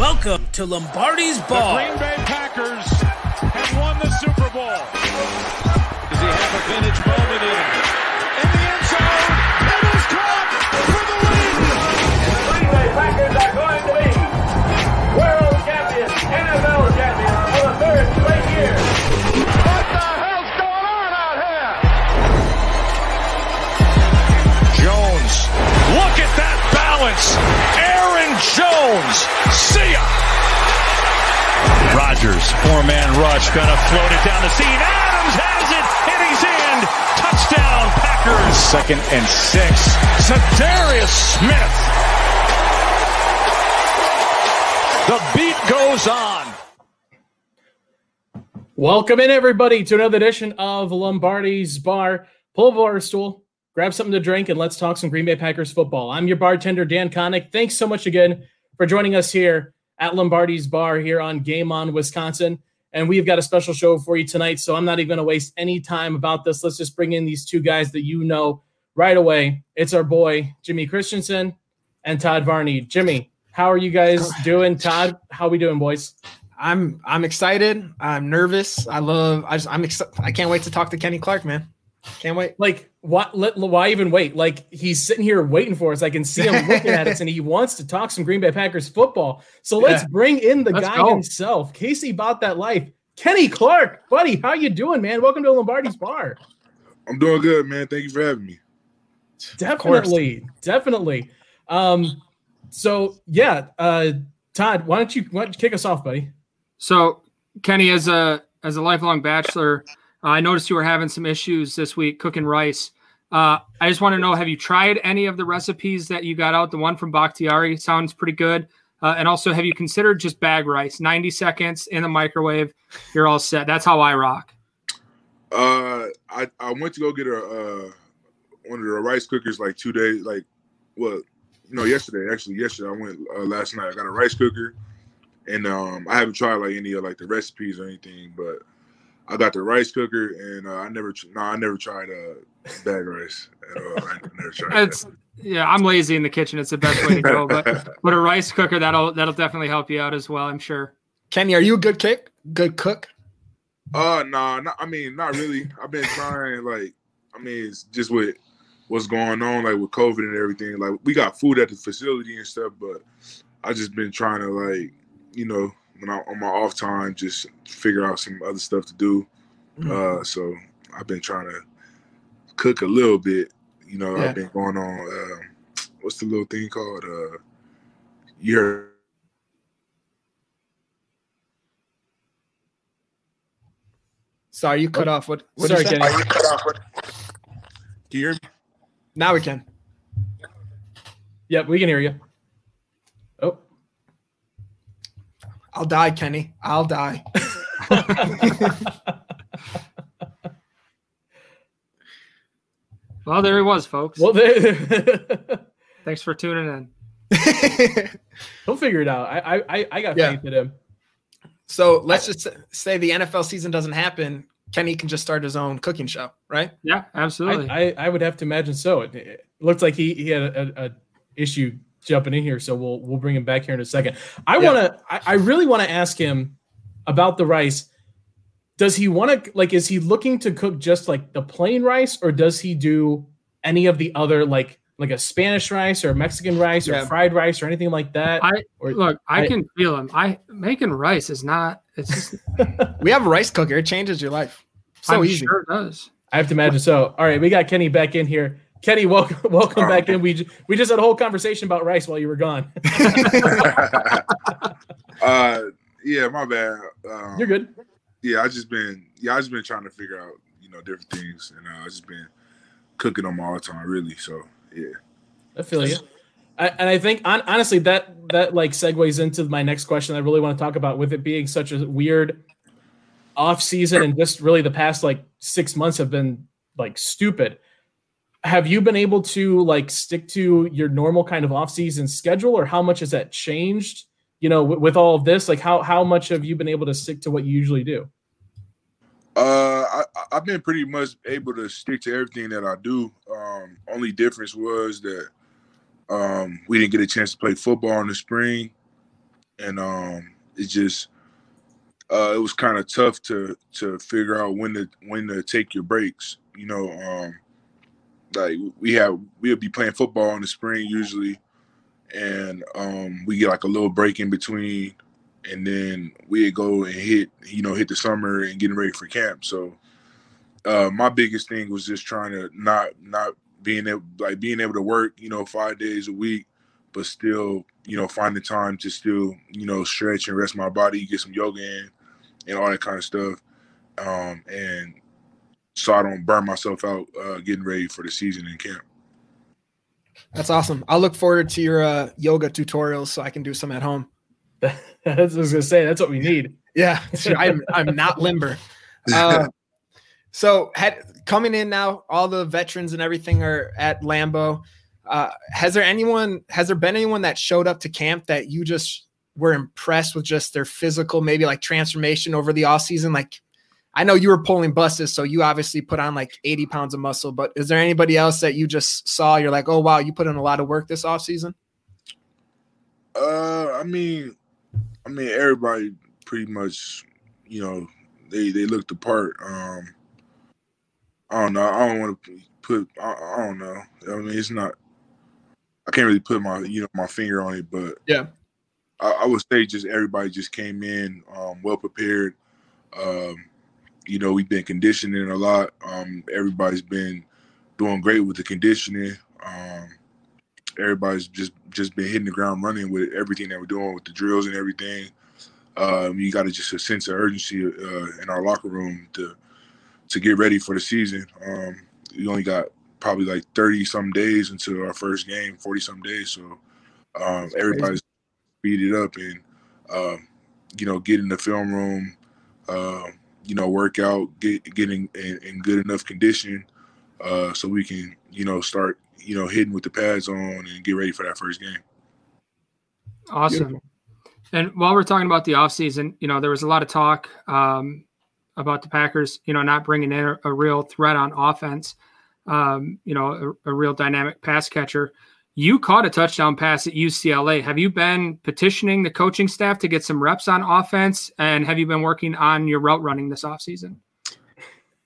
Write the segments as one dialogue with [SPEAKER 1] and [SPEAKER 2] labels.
[SPEAKER 1] Welcome to Lombardi's Bar.
[SPEAKER 2] The
[SPEAKER 1] Ball.
[SPEAKER 2] Green Bay Packers have won the Super Bowl. Does he have a vintage moment in him? In the end zone, it is caught for the lead.
[SPEAKER 3] Green Bay Packers are going to be world champions, NFL champions for the third straight year. What the hell's going on out here?
[SPEAKER 2] Jones, look at that balance. Aaron Jones, see ya. Rodgers, four-man rush, gonna float it down the seam. Adams has it, and he's in. Touchdown, Packers. Second and six. Darius Smith. The beat goes on.
[SPEAKER 4] Welcome in, everybody, to another edition of Lombardi's Bar. Pull up over a stool, grab something to drink, and let's talk some Green Bay Packers football. I'm your bartender, Dan Connick. Thanks so much again for joining us here at Lombardi's Bar here on Game On Wisconsin. And we've got a special show for you tonight, so I'm not even going to waste any time about this. Let's just bring in these two guys that you know right away. It's our boy, Jimmy Christensen and Todd Varney. Jimmy, how are you guys doing? Todd, how are we doing, boys?
[SPEAKER 5] I'm I'm excited. I'm nervous. I love. I just, I'm excited. I can't wait to talk to Kenny Clark, man. Can't wait.
[SPEAKER 4] like what let, why even wait? Like he's sitting here waiting for us. I can see him looking at us and he wants to talk some green bay packers football. So let's
[SPEAKER 5] Yeah.
[SPEAKER 4] bring in the
[SPEAKER 5] Let's
[SPEAKER 4] guy
[SPEAKER 5] go.
[SPEAKER 4] himself. Casey bought that life. Kenny clark buddy how you doing man? Welcome to lombardi's bar.
[SPEAKER 6] I'm doing good, man. Thank you for having me.
[SPEAKER 4] definitely. Definitely. Um so yeah uh todd why don't you why don't you kick us off buddy?
[SPEAKER 7] So, Kenny, as a as a lifelong bachelor, I noticed you were having some issues this week cooking rice. Uh, I just want to know: Have you tried any of the recipes that you got out? The one from Bakhtiari sounds pretty good. Uh, and also, have you considered just bag rice? Ninety seconds in the microwave, you're all set. That's how I rock.
[SPEAKER 6] Uh, I I went to go get a uh one of the rice cookers like two days, like well, no, yesterday actually. Yesterday I went uh, last night. I got a rice cooker, and um I haven't tried like any of like the recipes or anything, but I got the rice cooker, and uh, I never tr- no, I never tried uh bag rice at all. I never tried.
[SPEAKER 7] It's yeah, I'm lazy in the kitchen. It's the best way to go. But but a rice cooker that'll that'll definitely help you out as well. I'm sure.
[SPEAKER 5] Kenny, are you a good cook? Good cook?
[SPEAKER 6] Uh, nah, not, I mean, not really. I've been trying, like, I mean, it's just with what's going on, like with COVID and everything. Like, we got food at the facility and stuff, but I just been trying to, like, you know, when I on my off time, just figure out some other stuff to do. Uh, so I've been trying to cook a little bit. You know,
[SPEAKER 5] Yeah.
[SPEAKER 6] I've been going on. Um, what's the little thing called? Uh, you heard
[SPEAKER 5] Sorry, you cut off. What? what
[SPEAKER 4] Sorry,
[SPEAKER 5] you say?
[SPEAKER 4] Kenny.
[SPEAKER 6] Can you hear me?
[SPEAKER 5] Now we can.
[SPEAKER 4] yep we can hear you
[SPEAKER 5] I'll die, Kenny. I'll die.
[SPEAKER 7] Well, there he was, folks.
[SPEAKER 4] well there
[SPEAKER 7] Thanks for tuning in.
[SPEAKER 4] he'll figure it out i i I- i got
[SPEAKER 5] Yeah.
[SPEAKER 4] faith in him
[SPEAKER 5] so let's just say the NFL season doesn't happen. Kenny can just start his own cooking show, right?
[SPEAKER 7] Yeah, absolutely.
[SPEAKER 4] I, I, I would have to imagine so. It, it looks like he, he had a, a, a issue jumping in here, so we'll we'll bring him back here in a second. I
[SPEAKER 5] Yeah.
[SPEAKER 4] want to I, I really want to ask him about the rice. Does he want to like? Is he looking to cook just like the plain rice, or does he do any of the other like like a Spanish rice or Mexican rice or fried rice or anything like that?
[SPEAKER 7] I
[SPEAKER 4] or,
[SPEAKER 7] look. I,
[SPEAKER 4] I-
[SPEAKER 7] can feel him. I making rice is not. It's just
[SPEAKER 5] We have a rice cooker. It changes your life. So
[SPEAKER 7] I'm
[SPEAKER 5] easy.
[SPEAKER 7] sure it does.
[SPEAKER 4] I have to imagine so. All right, we got Kenny back in here. Kenny, welcome welcome back in. We we just had a whole conversation about rice while you were gone.
[SPEAKER 6] uh, yeah, my bad. Um,
[SPEAKER 4] You're good.
[SPEAKER 6] yeah, I just been yeah, I just been trying to figure out you know different things, and uh, I just been cooking them all the time, really. So yeah,
[SPEAKER 4] I feel you. I, and I think on, honestly that that like segues into my next question. I really want to talk about with it being such a weird off season and just really the past like six months have been like stupid. Have you been able to like stick to your normal kind of off season schedule, or how much has that changed? You know, with, all of this, like how how much have you been able to stick to what you usually do?
[SPEAKER 6] uh, I, I've been pretty much able to stick to everything that I do. Um, only difference was that um, we didn't get a chance to play football in the spring, and um, it just uh, it was kind of tough to to figure out when to when to take your breaks. You know, um, like we have we'll be playing football in the spring usually, and um, we get like a little break in between, and then we go and hit you know hit the summer and getting ready for camp. So uh, my biggest thing was just trying to not not being able like being able to work you know five days a week, but still you know finding time to still you know stretch and rest my body, get some yoga in, and all that kind of stuff. Um, and so I don't burn myself out uh, getting ready for the season in camp.
[SPEAKER 5] That's awesome. I look forward to your uh, yoga tutorials so I can do some at home.
[SPEAKER 4] that's what I was gonna say. That's what we need.
[SPEAKER 5] Yeah, I'm I'm not limber. Uh, so had coming in now, all the veterans and everything are at Lambeau. Uh, has there anyone? Has there been anyone that showed up to camp that you just were impressed with just their physical, maybe like transformation over the off season? Like, I know you were pulling buses, so you obviously put on like 80 pounds of muscle. But is there anybody else that you just saw? You're like, oh wow, you put in a lot of work this off season.
[SPEAKER 6] Uh, I mean, I mean everybody pretty much, you know, they they looked the part. Um, I don't know. I don't want to put. I, I don't know. I mean, it's not. I can't really put my you know my finger on it, but
[SPEAKER 5] Yeah.
[SPEAKER 6] I, I would say just everybody just came in um, well prepared. Um, you know, we've been conditioning a lot. Um, everybody's been doing great with the conditioning. Um, everybody's just just been hitting the ground running with everything that we're doing with the drills and everything. Um, you got to just a sense of urgency uh, in our locker room to to get ready for the season. Um, we only got probably like thirty some days until our first game, forty some days. So um, everybody's speed it up and um, you know get in the film room, uh, you know work out, get getting in, in good enough condition uh, so we can you know start you know hitting with the pads on and get ready for that first game.
[SPEAKER 7] Awesome.
[SPEAKER 5] Beautiful.
[SPEAKER 7] And while we're talking about the offseason, you know, there was a lot of talk um, about the Packers, you know, not bringing in a, a real threat on offense, um, you know, a, a real dynamic pass catcher. You caught a touchdown pass at UCLA. Have you been petitioning the coaching staff to get some reps on offense? And have you been working on your route running this offseason?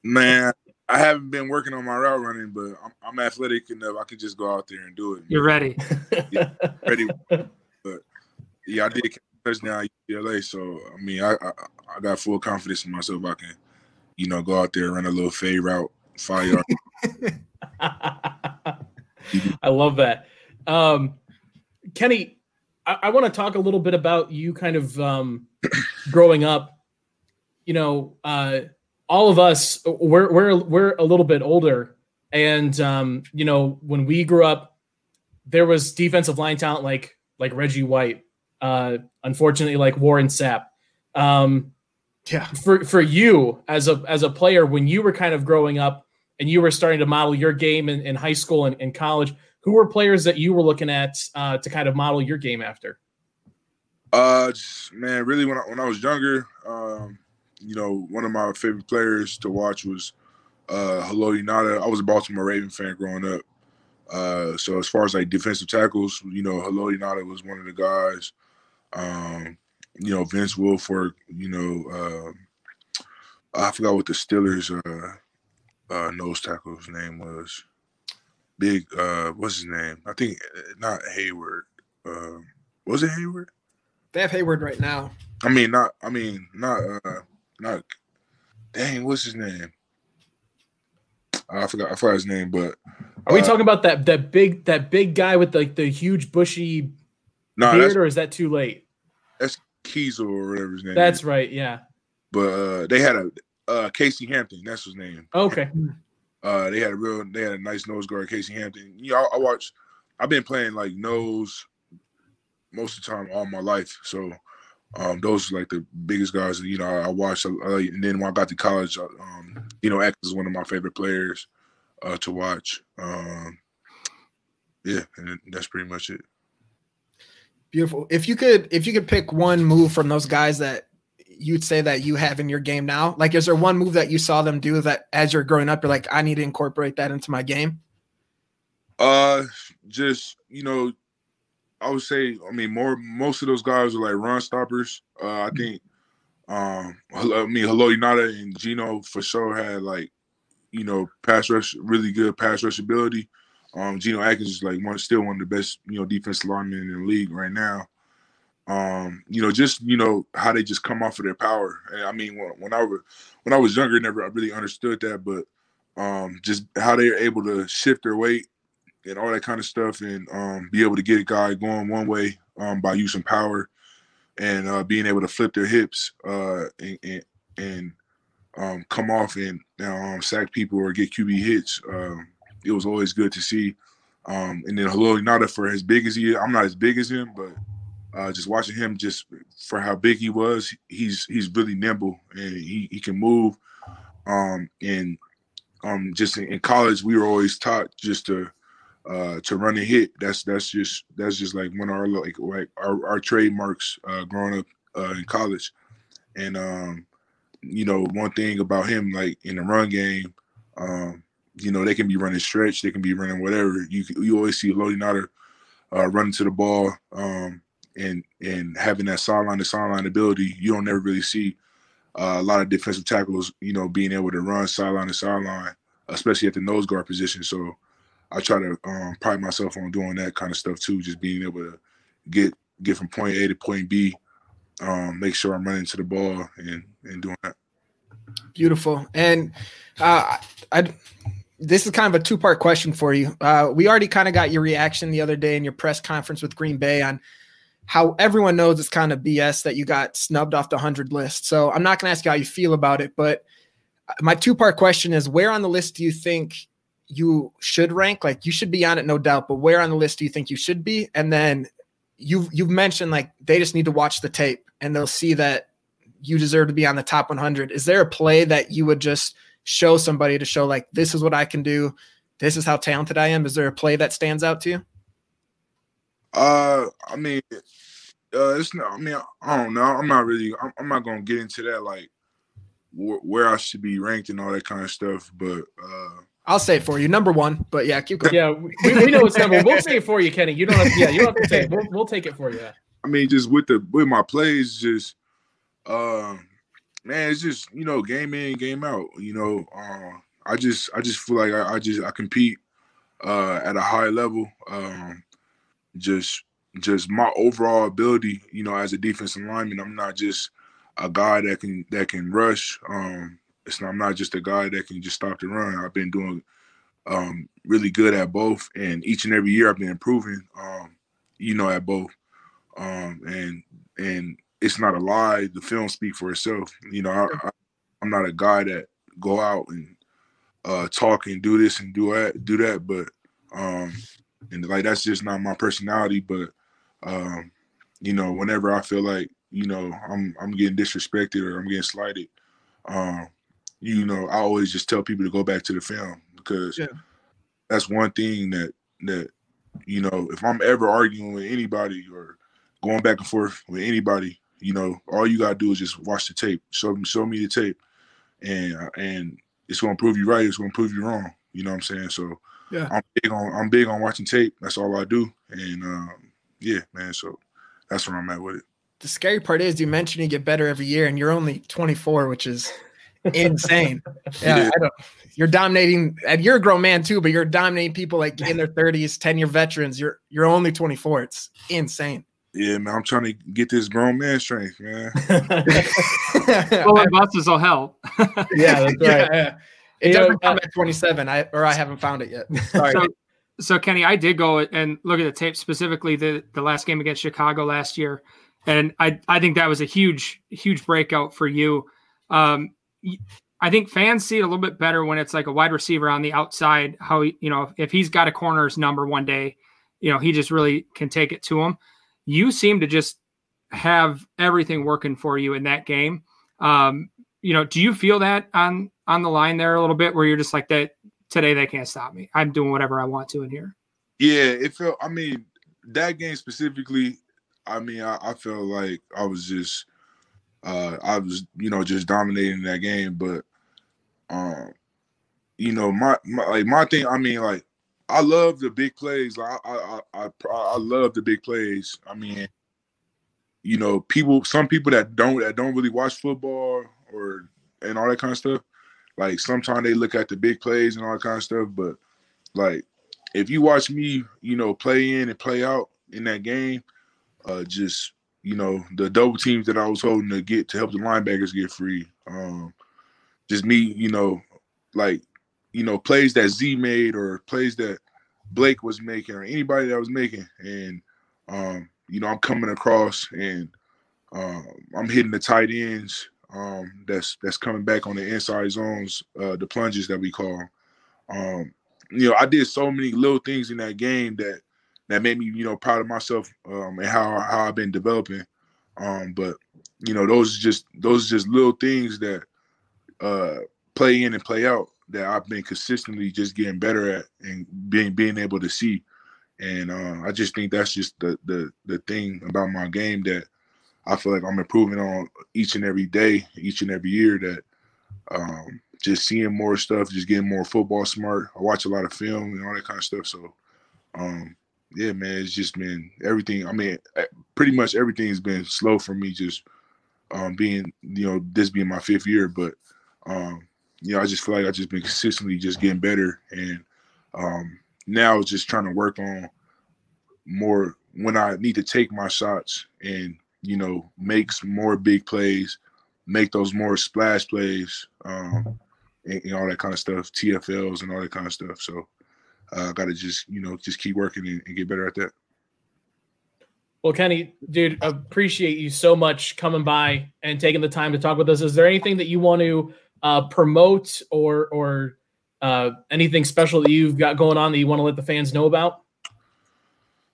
[SPEAKER 6] Man, I haven't been working on my route running, but I'm, I'm athletic enough. I could just go out there and do it.
[SPEAKER 7] You're ready.
[SPEAKER 6] ready. But yeah, I did catch a touchdown at UCLA, so I mean, I, I I got full confidence in myself. I can, you know, go out there and run a little fade route, five yard.
[SPEAKER 4] I love that. Um, Kenny, I, I want to talk a little bit about you kind of um, growing up. You know, uh, all of us we're we're we're a little bit older, and um, you know, when we grew up, there was defensive line talent like like Reggie White. Uh, unfortunately, like Warren Sapp. Um,
[SPEAKER 5] Yeah.
[SPEAKER 4] for for you as a as a player when you were kind of growing up and you were starting to model your game in, in high school and, and college who were players that you were looking at uh, to kind of model your game after
[SPEAKER 6] Uh, man, really when I, when I was younger, um, you know, one of my favorite players to watch was uh Haloti Ngata. I was a Baltimore Raven fan growing up. Uh, so as far as like defensive tackles, you know, Haloti Ngata was one of the guys. Um, you know, Vince Wilfork, you know, um I forgot what the Steelers uh uh nose tackle's name was. Big uh what's his name? I think uh, not Heyward. Um was it Heyward?
[SPEAKER 5] They have Heyward right now.
[SPEAKER 6] I mean, not. I mean, not. Uh, not. Dang, what's his name? I forgot. I forgot his name, but
[SPEAKER 4] are we
[SPEAKER 6] uh,
[SPEAKER 4] talking about that that big that big guy with the, the huge bushy
[SPEAKER 6] no,
[SPEAKER 4] beard or is that too late
[SPEAKER 6] That's Keisel or whatever his name.
[SPEAKER 4] that's
[SPEAKER 6] is.
[SPEAKER 4] right yeah
[SPEAKER 6] But uh, they had a uh, Casey Hampton. That's his name.
[SPEAKER 4] okay
[SPEAKER 6] Uh, they had a real. They had a nice nose guard, Casey Hampton. You know, I, I watch. I've been playing like nose most of the time all my life. So um, those are like the biggest guys. You know, I, I watched. Uh, and then when I got to college, um, you know, X is one of my favorite players uh, to watch. Um, yeah, and that's pretty much it.
[SPEAKER 5] Beautiful. If you could, if you could pick one move from those guys that you'd say that you have in your game now, like, is there one move that you saw them do that as you're growing up, you're like, I need to incorporate that into my game?
[SPEAKER 6] Uh, just you know, I would say, I mean, more most of those guys are like run stoppers. Uh, I think, um, I mean, Haloti Ngata and Geno for sure had like, you know, pass rush, really good pass rush ability. Um, Geno Atkins is like one, still one of the best, you know, defensive linemen in the league right now. Um, you know, just you know how they just come off of their power. And I mean, when, when I was when I was younger, never I really understood that, but um, just how they're able to shift their weight and all that kind of stuff, and um, be able to get a guy going one way um, by using power and uh, being able to flip their hips uh, and, and, and um, come off and um, sack people or get QB hits. Um, it was always good to see. Um, and then Haloti Ngata for as big as he is, I'm not as big as him, but uh, just watching him just for how big he was, he's he's really nimble and he, he can move. Um, and um, just in, in college, we were always taught just to uh, to run and hit. That's that's just that's just like one of our like like our, our trademarks uh, growing up uh, in college. And um, you know, one thing about him, like in the run game, um, you know, they can be running stretch, they can be running whatever. You you always see Haloti Ngata uh, running to the ball um, and and having that sideline to sideline ability. You don't never really see uh, a lot of defensive tackles, you know, being able to run sideline to sideline, especially at the nose guard position. So I try to um, pride myself on doing that kind of stuff too, just being able to get get from point A to point B, um, make sure I'm running to the ball and and doing that.
[SPEAKER 5] Beautiful. And uh, I, this is kind of a two part question for you. Uh, we already kind of got your reaction the other day in your press conference with Green Bay on how everyone knows it's kind of BS that you got snubbed off the 100 list. So I'm not going to ask you how you feel about it, but uh, my two part question is where on the list do you think you should rank? Like you should be on it, no doubt, but where on the list do you think you should be? And then you've you've mentioned like they just need to watch the tape and they'll see that you deserve to be on the top 100. Is there a play that you would just show somebody to show like this is what I can do, this is how talented I am? Is there a play that stands out to you?
[SPEAKER 6] Uh, I mean, uh, it's not. I mean, I don't know. I'm not really. I'm, I'm not gonna get into that like wh- where I should be ranked and all that kind of stuff. But uh,
[SPEAKER 5] I'll say it for you. Number one, but yeah, keep going.
[SPEAKER 4] Yeah, we, we know it's number. We'll say it for you, Kenny. You don't. Have, yeah, you don't have to say it. We'll, we'll take it for you.
[SPEAKER 6] I mean, just with the with my plays, just uh, man, it's just you know, game in, game out. You know, uh, I just I just feel like I, I just I compete uh at a high level. Um, just just my overall ability, you know, as a defensive lineman, I'm not just a guy that can that can rush. Um, it's not, I'm not just a guy that can just stop the run. I've been doing um, really good at both, and each and every year I've been improving. Um, you know, at both, um, and and it's not a lie. The film speak for itself. You know, I, I, I'm not a guy that go out and uh, talk and do this and do that, do that, but um, and like that's just not my personality. But um, you know, whenever I feel like you know I'm I'm getting disrespected or I'm getting slighted, um, you know, I always just tell people to go back to the film because
[SPEAKER 5] Yeah.
[SPEAKER 6] that's one thing that that you know if I'm ever arguing with anybody or going back and forth with anybody, you know, all you gotta do is just watch the tape, show me show me the tape, and and it's gonna prove you right. It's gonna prove you wrong. You know what I'm saying? So
[SPEAKER 5] Yeah.
[SPEAKER 6] I'm big on I'm big on watching tape. That's all I do, and um, yeah, man. So that's where I'm at with it.
[SPEAKER 5] The scary part is you mentioned you get better every year, and you're only 24, which is insane. Yeah,
[SPEAKER 6] Yeah.
[SPEAKER 5] I don't. You're dominating, and you're a grown man too, but you're dominating people like in their 30s, 10 year veterans. You're you're only 24. It's insane.
[SPEAKER 6] Yeah, man. I'm trying to get this grown man strength, man.
[SPEAKER 7] Well, and buses will help.
[SPEAKER 4] yeah, that's
[SPEAKER 5] yeah, yeah. It doesn't come
[SPEAKER 4] uh,
[SPEAKER 5] at 27. I or I haven't found it yet. Sorry.
[SPEAKER 7] So, so Kenny, I did go and look at the tape specifically the the last game against Chicago last year, and I I think that was a huge huge breakout for you. Um, I think fans see it a little bit better when it's like a wide receiver on the outside. How he, you know if he's got a corner's number one day, you know he just really can take it to him. You seem to just have everything working for you in that game. Um, you know, do you feel that on on the line there a little bit where you're just like that today they can't stop me. I'm doing whatever I want to in here.
[SPEAKER 6] Yeah, it felt. I mean, that game specifically. I mean, I, I felt like I was just, uh, I was, you know, just dominating that game. But, um, you know, my, my like my thing. I mean, like I love the big plays. I I I I, I love the big plays. I mean, you know, people. Some people that don't that don't really watch football or and all that kind of stuff. Like sometimes they look at the big plays and all that kind of stuff, but like if you watch me, you know, play in and play out in that game, uh, just you know the double teams that I was holding to get to help the linebackers get free. Um, just me, you know, like you know plays that Z made or plays that Blake was making or anybody that was making, and um, you know I'm coming across and um, I'm hitting the tight ends. Um, that's that's coming back on the inside zones, uh, the plunges that we call. Um, you know, I did so many little things in that game that that made me, you know, proud of myself um, and how how I've been developing. Um, but you know, those are just those are just little things that uh, play in and play out that I've been consistently just getting better at and being being able to see. And uh, I just think that's just the the the thing about my game that I feel like I'm improving on each and every day, each and every year. That um, just seeing more stuff, just getting more football smart. I watch a lot of film and all that kind of stuff. So, um, yeah, man, it's just been everything. I mean, pretty much everything's been slow for me. Just um, being, you know, this being my fifth year, but um, you know, I just feel like I've just been consistently just getting better, and um, now just trying to work on more when I need to take my shots and you know makes more big plays, make those more splash plays, um, and, and, all that kind of stuff, TFLs and all that kind of stuff. So uh, I got to just you know just keep working and, and get better at that.
[SPEAKER 4] Well, Kenny, dude, appreciate you so much coming by and taking the time to talk with us. Is there anything that you want to uh, promote or or uh, anything special that you've got going on that you want to let the fans know about?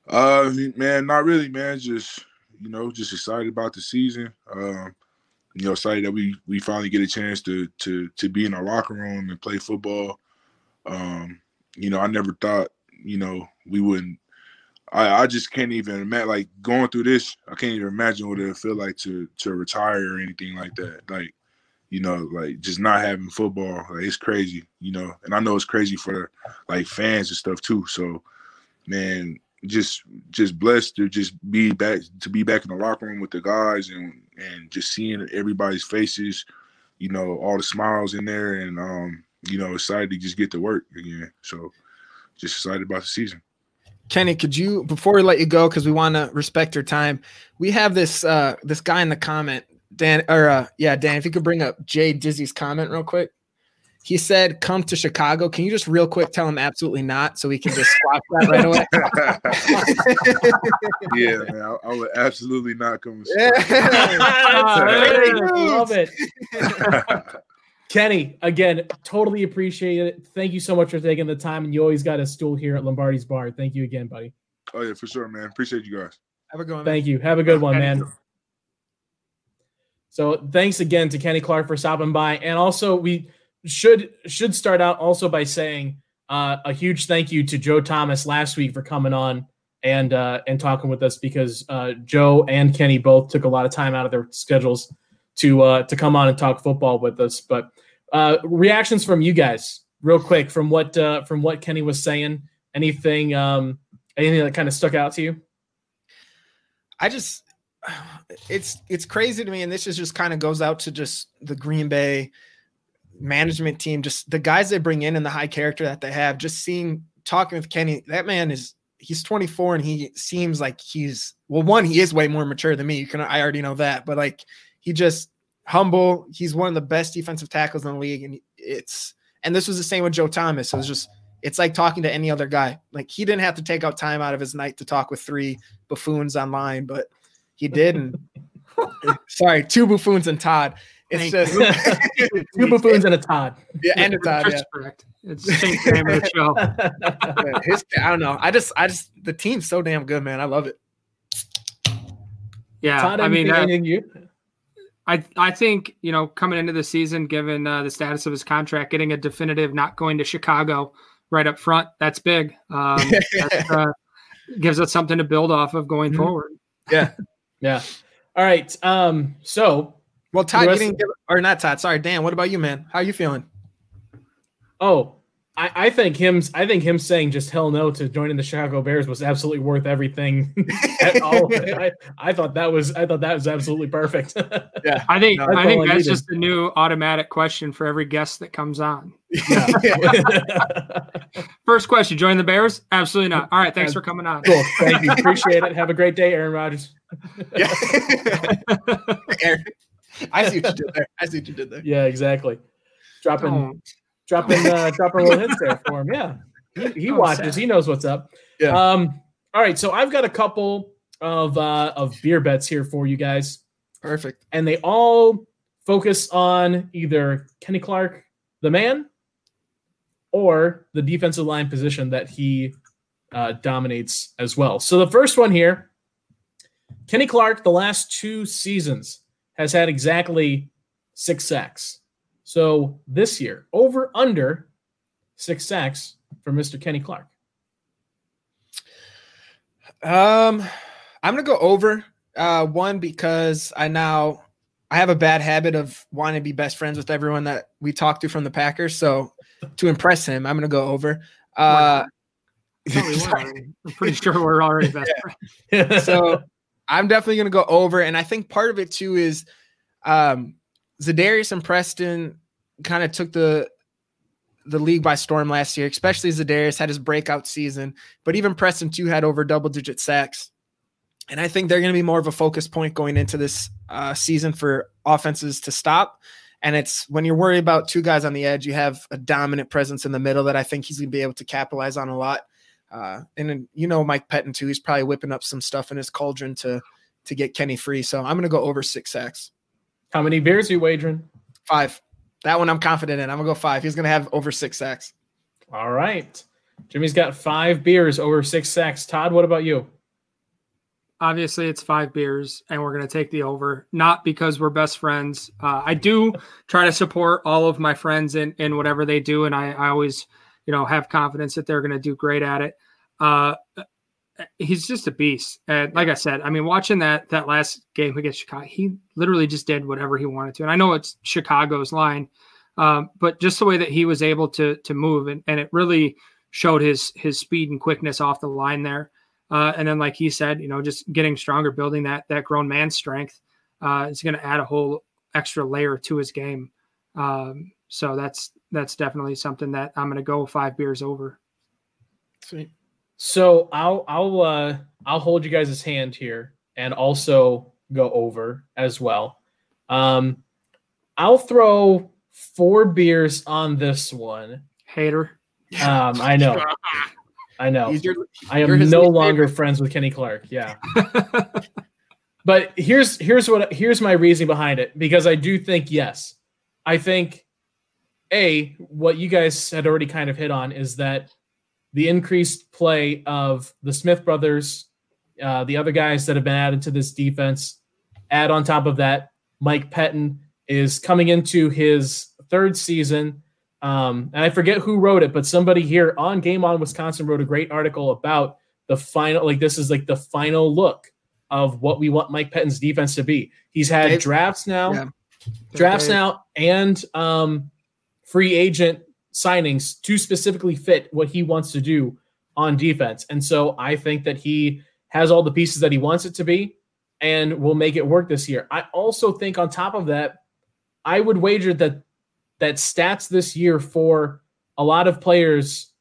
[SPEAKER 6] Uh, man, not really, man. Just you know, just excited about the season. Um, you know, excited that we we finally get a chance to to to be in our locker room and play football. Um, you know, I never thought you know we wouldn't. I, I just can't even imagine like going through this. I can't even imagine what it feel like to to retire or anything like that. Like you know, like just not having football, like it's crazy, you know. And I know it's crazy for like fans and stuff too. So, man, just just blessed to just be back to be back in the locker room with the guys and and just seeing everybody's faces, you know, all the smiles in there, and um, you know, excited to just get to work again. So, just excited about the season.
[SPEAKER 5] Kenny, could you before we let you go because we want to respect your time? We have this uh this guy in the comment Dan or uh, yeah, Dan, if you could bring up Jay Dizzy's comment real quick. He said, "Come to Chicago." Can you just real quick tell him absolutely not, so we can just squash that right away?
[SPEAKER 6] yeah, man, I, I, would absolutely not come. To
[SPEAKER 4] yeah. Love it, Kenny. Again, totally appreciate it. Thank you so much for taking the time, and you always got a stool here at Lombardi's Bar. Thank you again, buddy.
[SPEAKER 6] Oh yeah, for sure, man. Appreciate you guys.
[SPEAKER 5] Have a good one.
[SPEAKER 4] Thank man. you. Have a good one, man. So thanks again to Kenny Clark for stopping by, and also we should should start out also by saying uh, a huge thank you to Joe Thomas last week for coming on and uh, and talking with us because uh, Joe and Kenny both took a lot of time out of their schedules to uh, to come on and talk football with us. But uh, reactions from you guys, real quick, from what uh, from what Kenny was saying. Anything um, anything that kind of stuck out to you?
[SPEAKER 5] I just it's it's crazy to me, and this is just kind of goes out to just the Green Bay management team, just the guys they bring in and the high character that they have. Just seeing talking with Kenny, that man is he's 24 and he seems like he's well, one, he is way more mature than me. You can I already know that, but like he just humble. He's one of the best defensive tackles in the league, and it's and this was the same with Joe Thomas. It was just it's like talking to any other guy. Like he didn't have to take out time out of his night to talk with three buffoons online, but he did. And sorry, two buffoons and Todd. It's just
[SPEAKER 4] two buffoons and a Todd.
[SPEAKER 5] Yeah, and a Todd. Yeah.
[SPEAKER 7] Correct. It's the same name show.
[SPEAKER 5] Yeah, his, I don't know. I just, I just, the team's so damn good, man. I love it.
[SPEAKER 7] Yeah,
[SPEAKER 4] Todd,
[SPEAKER 7] I mean, uh,
[SPEAKER 4] you?
[SPEAKER 7] I I think you know coming into the season, given uh, the status of his contract, getting a definitive not going to Chicago right up front, that's big. Um, that's, uh, gives us something to build off of going mm-hmm. forward.
[SPEAKER 5] Yeah,
[SPEAKER 4] yeah. All right. Um. So,
[SPEAKER 5] well, Todd, you didn't give, or not Todd. Sorry, Dan. What about you, man? How are you feeling?
[SPEAKER 4] Oh, I, I think him. I think him saying just hell no to joining the Chicago Bears was absolutely worth everything. at all. I, I thought that was. I thought that was absolutely perfect.
[SPEAKER 5] Yeah.
[SPEAKER 7] I think
[SPEAKER 5] No,
[SPEAKER 7] I
[SPEAKER 4] that's
[SPEAKER 7] think
[SPEAKER 4] I
[SPEAKER 7] that's
[SPEAKER 4] needed.
[SPEAKER 7] just a new automatic question for every guest that comes on. First question: Join the Bears? Absolutely not. All right, thanks for coming on.
[SPEAKER 4] cool. Thank you. Appreciate it. Have a great day, Aaron Rodgers.
[SPEAKER 5] yeah. Aaron, I see what you did there. I see what you did there.
[SPEAKER 4] Yeah, exactly. Dropping,
[SPEAKER 7] Don't.
[SPEAKER 4] dropping, uh, dropping little hints there for him. Yeah, he, he
[SPEAKER 7] Oh,
[SPEAKER 4] watches.
[SPEAKER 7] sad.
[SPEAKER 4] He knows what's up.
[SPEAKER 5] Yeah.
[SPEAKER 4] Um. All right. So I've got a couple of uh, of beer bets here for you guys.
[SPEAKER 5] Perfect.
[SPEAKER 4] and they all focus on either Kenny Clark, the man, or the defensive line position that he uh, dominates as well. So the first one here, Kenny Clark, the last two seasons has had exactly six sacks. So this year, over under six sacks for Mr. Kenny Clark.
[SPEAKER 5] Um, I'm gonna go over. Uh, one because I now I have a bad habit of wanting to be best friends with everyone that we talk to from the Packers. So to impress him, I'm gonna go over. Uh,
[SPEAKER 7] we. I'm pretty sure we're already best friends.
[SPEAKER 5] so I'm definitely gonna go over, and I think part of it too is um, Za'Darius and Preston kind of took the the league by storm last year, especially Za'Darius had his breakout season, but even Preston too had over double digit sacks. And I think they're going to be more of a focus point going into this uh, season for offenses to stop. And it's when you're worried about two guys on the edge, you have a dominant presence in the middle that I think he's going to be able to capitalize on a lot. Uh, and you know Mike Pettine too. He's probably whipping up some stuff in his cauldron to to get Kenny free. So I'm going to go over six sacks.
[SPEAKER 4] How many beers are you wagering?
[SPEAKER 5] Five. That one I'm confident in. I'm gonna go five. He's gonna have over six sacks.
[SPEAKER 4] All right. Jimmy's got five beers over six sacks. Todd, what about you?
[SPEAKER 7] Obviously, it's five beers, and we're going to take the over. Not because we're best friends. Uh, I do try to support all of my friends in in whatever they do, and I, I always, you know, have confidence that they're going to do great at it. Uh, he's just a beast, and like I said, I mean, watching that that last game against Chicago, he literally just did whatever he wanted to. And I know it's Chicago's line, um, but just the way that he was able to to move, and, and it really showed his his speed and quickness off the line there. Uh, and then, like he said, you know, just getting stronger, building that that grown man strength uh, is going to add a whole extra layer to his game. Um, so that's that's definitely something that I'm going to go five beers over.
[SPEAKER 5] Sweet.
[SPEAKER 4] So I'll I'll uh I'll hold you guys' hand here and also go over as well. Um I'll throw four beers on this one.
[SPEAKER 7] Hater.
[SPEAKER 4] Um I know. I know.
[SPEAKER 5] Your,
[SPEAKER 4] I am no
[SPEAKER 5] least
[SPEAKER 4] longer friends with Kenny Clark. Yeah. But here's here's what here's my reasoning behind it because I do think yes. I think a what you guys had already kind of hit on is that the increased play of the Smith brothers, uh, the other guys that have been added to this defense, add on top of that, Mike Pettine is coming into his third season. Um, and I forget who wrote it, but somebody here on Game On Wisconsin wrote a great article about the final, like this is like the final look of what we want Mike Pettine's defense to be. He's had
[SPEAKER 5] Dave-
[SPEAKER 4] drafts now,
[SPEAKER 5] Yeah.
[SPEAKER 4] drafts
[SPEAKER 7] Dave.
[SPEAKER 4] now, and um, free agent signings to specifically fit what he wants to do on defense. And so I think that he has all the pieces that he wants it to be and will make it work this year. I also think on top of that, I would wager that that stats this year for a lot of players,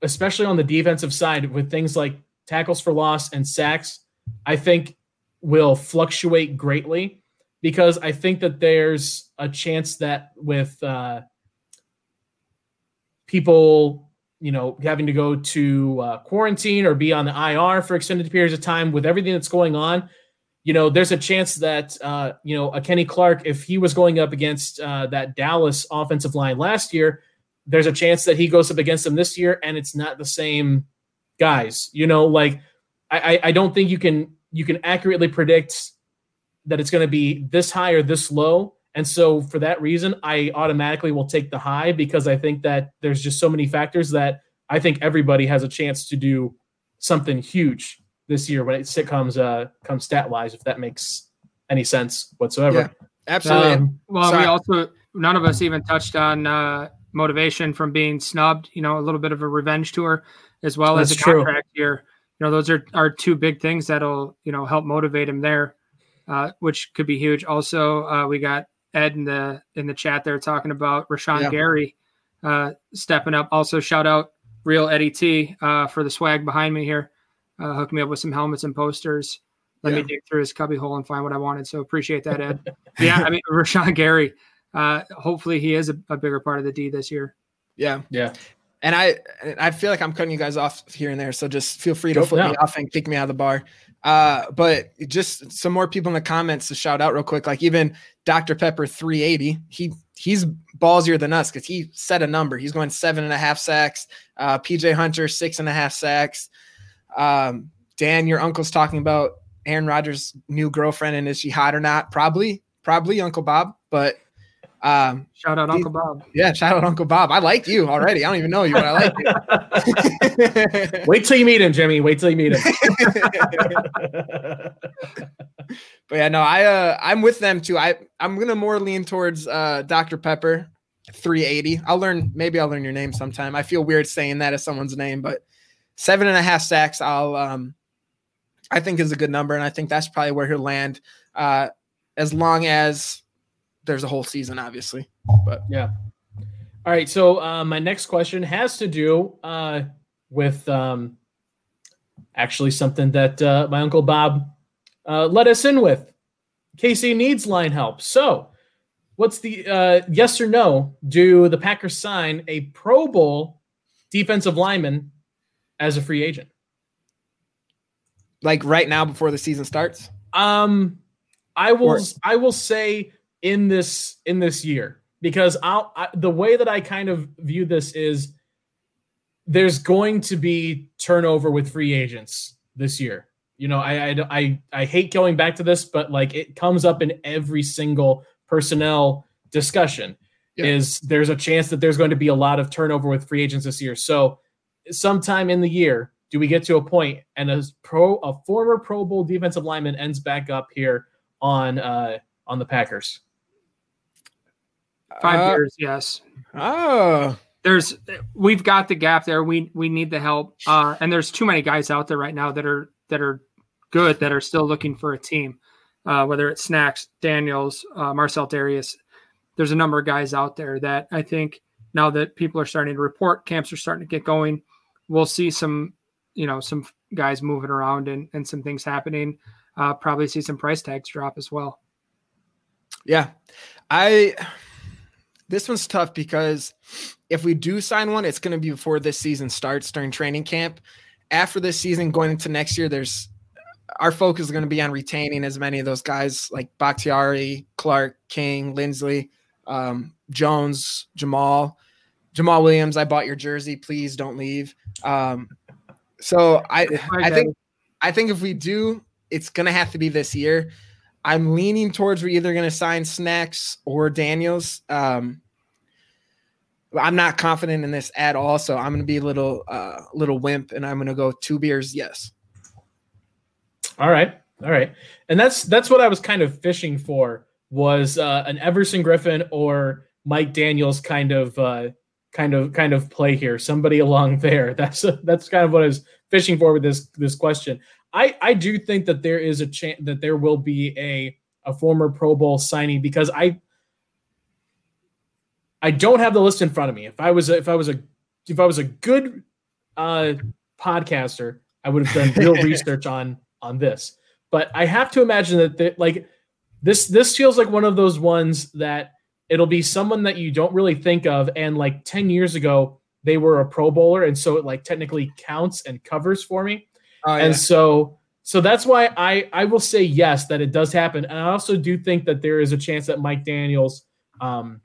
[SPEAKER 4] especially on the defensive side, with things like tackles for loss and sacks, I think will fluctuate greatly because I think that there's a chance that with uh, people, you know, having to go to uh, quarantine or be on the IR for extended periods of time with everything that's going on, you know, there's a chance that, uh, you know, a Kenny Clark, if he was going up against uh, that Dallas offensive line last year, there's a chance that he goes up against them this year and it's not the same guys. You know, like I, I- don't think you can you can accurately predict that it's going to be this high or this low. And so for that reason, I automatically will take the high because I think that there's just so many factors that I think everybody has a chance to do something huge this year when it comes uh comes stat wise, if that makes any sense whatsoever.
[SPEAKER 5] Yeah, Absolutely.
[SPEAKER 4] Um,
[SPEAKER 7] Well,
[SPEAKER 5] Sorry.
[SPEAKER 7] we also none of us even touched on uh, motivation from being snubbed. You know, a little bit of a revenge tour, as well
[SPEAKER 4] That's
[SPEAKER 7] as a
[SPEAKER 4] true.
[SPEAKER 7] contract year. You know, those are are two big things that'll you know help motivate him there, uh, which could be huge. Also, uh, we got Ed in the in the chat there talking about Rashan
[SPEAKER 5] Yeah.
[SPEAKER 7] Gary uh, stepping up. Also, shout out real Eddie T uh, for the swag behind me here, uh, hooked me up with some helmets and posters. Let me dig through his cubby hole and find what I wanted. So appreciate that, Ed. yeah, I mean Rashan Gary. Uh, hopefully, he is a, a bigger part of the D this year.
[SPEAKER 5] Yeah.
[SPEAKER 4] Yeah.
[SPEAKER 5] And I I feel like I'm cutting you guys off here and there, so just feel free to
[SPEAKER 4] Go-
[SPEAKER 5] flip me off and kick me out of the bar. Uh, but just some more people in the comments to shout out real quick. Like even Dr. Pepper 380, he he's ballsier than us because he set a number. He's going seven and a half sacks. Uh, PJ Hunter six and a half sacks. Um, Dan, your uncle's talking about Aaron Rodgers' new girlfriend and is she hot or not? Probably, probably Uncle Bob. But um,
[SPEAKER 7] Shout out Uncle Bob.
[SPEAKER 5] yeah, shout out Uncle Bob. I like you already. I don't even know you, but I like you.
[SPEAKER 4] Wait till you meet him, Jimmy. Wait till you meet him.
[SPEAKER 5] but yeah, no, I uh I'm with them too. I I'm gonna more lean towards uh Dr. Pepper 380. I'll learn maybe I'll learn your name sometime. I feel weird saying that as someone's name, but seven and a half sacks, I'll um I think is a good number, and I think that's probably where he'll land. Uh as long as there's a whole season, obviously. But
[SPEAKER 4] Yeah. All right. So uh, my next question has to do uh, with um, actually something that uh, my uncle Bob uh, let us in with. Casey needs line help. So, what's the uh, yes or no? Do the Packers sign a Pro Bowl defensive lineman as a free agent?
[SPEAKER 5] like right now before the season starts.
[SPEAKER 4] Um, I will.
[SPEAKER 5] Or-
[SPEAKER 4] I will say in this in this year because I'll I, the way that I kind of view this is there's going to be turnover with free agents this year. You know, I I I, I hate going back to this, but like it comes up in every single personnel discussion.
[SPEAKER 5] Yeah.
[SPEAKER 4] Is there's a chance that there's going to be a lot of turnover with free agents this year? So, sometime in the year, do we get to a point and a pro a former Pro Bowl defensive lineman ends back up here on uh on the Packers?
[SPEAKER 7] Five
[SPEAKER 5] Uh,
[SPEAKER 7] years, yes.
[SPEAKER 5] Oh,
[SPEAKER 7] There's we've got the gap there. We we need the help. Uh, and there's too many guys out there right now that are that are good that are still looking for a team. Uh, whether it's Snacks, Daniels, uh, Marcell Dareus, there's a number of guys out there that I think now that people are starting to report, camps are starting to get going. We'll see some, you know, some guys moving around and, and some things happening. Uh, probably see some price tags drop as well.
[SPEAKER 5] Yeah. I this one's tough because if we do sign one, it's going to be before this season starts during training camp. After this season going into next year, there's our focus is going to be on retaining as many of those guys like Bakhtiari, Clark, King, Linsley, um, Jones, Jamaal, Jamaal Williams. I bought your jersey. Please don't leave. Um, so I, I think, I think if we do, it's going to have to be this year. I'm leaning towards we're either going to sign Snacks or Daniels. Um, I'm not confident in this at all, so I'm going to be a little, uh, little wimp, and I'm going to go two beers. Yes.
[SPEAKER 4] All right, all right, and that's that's what I was kind of fishing for was uh, an Everson Griffen or Mike Daniels kind of uh, kind of kind of play here. Somebody along there. That's that's kind of what I was fishing for with this this question. I I do think that there is a chance that there will be a a former Pro Bowl signing because I I don't have the list in front of me. If I was a, if I was a if I was a good uh, podcaster, I would have done real research on on this. But I have to imagine that the, like this this feels like one of those ones that it'll be someone that you don't really think of and like 10 years ago they were a pro bowler and so it like technically counts and covers for me.
[SPEAKER 5] Oh,
[SPEAKER 4] And so so that's why I I will say yes that it does happen. And I also do think that there is a chance that Mike Daniels um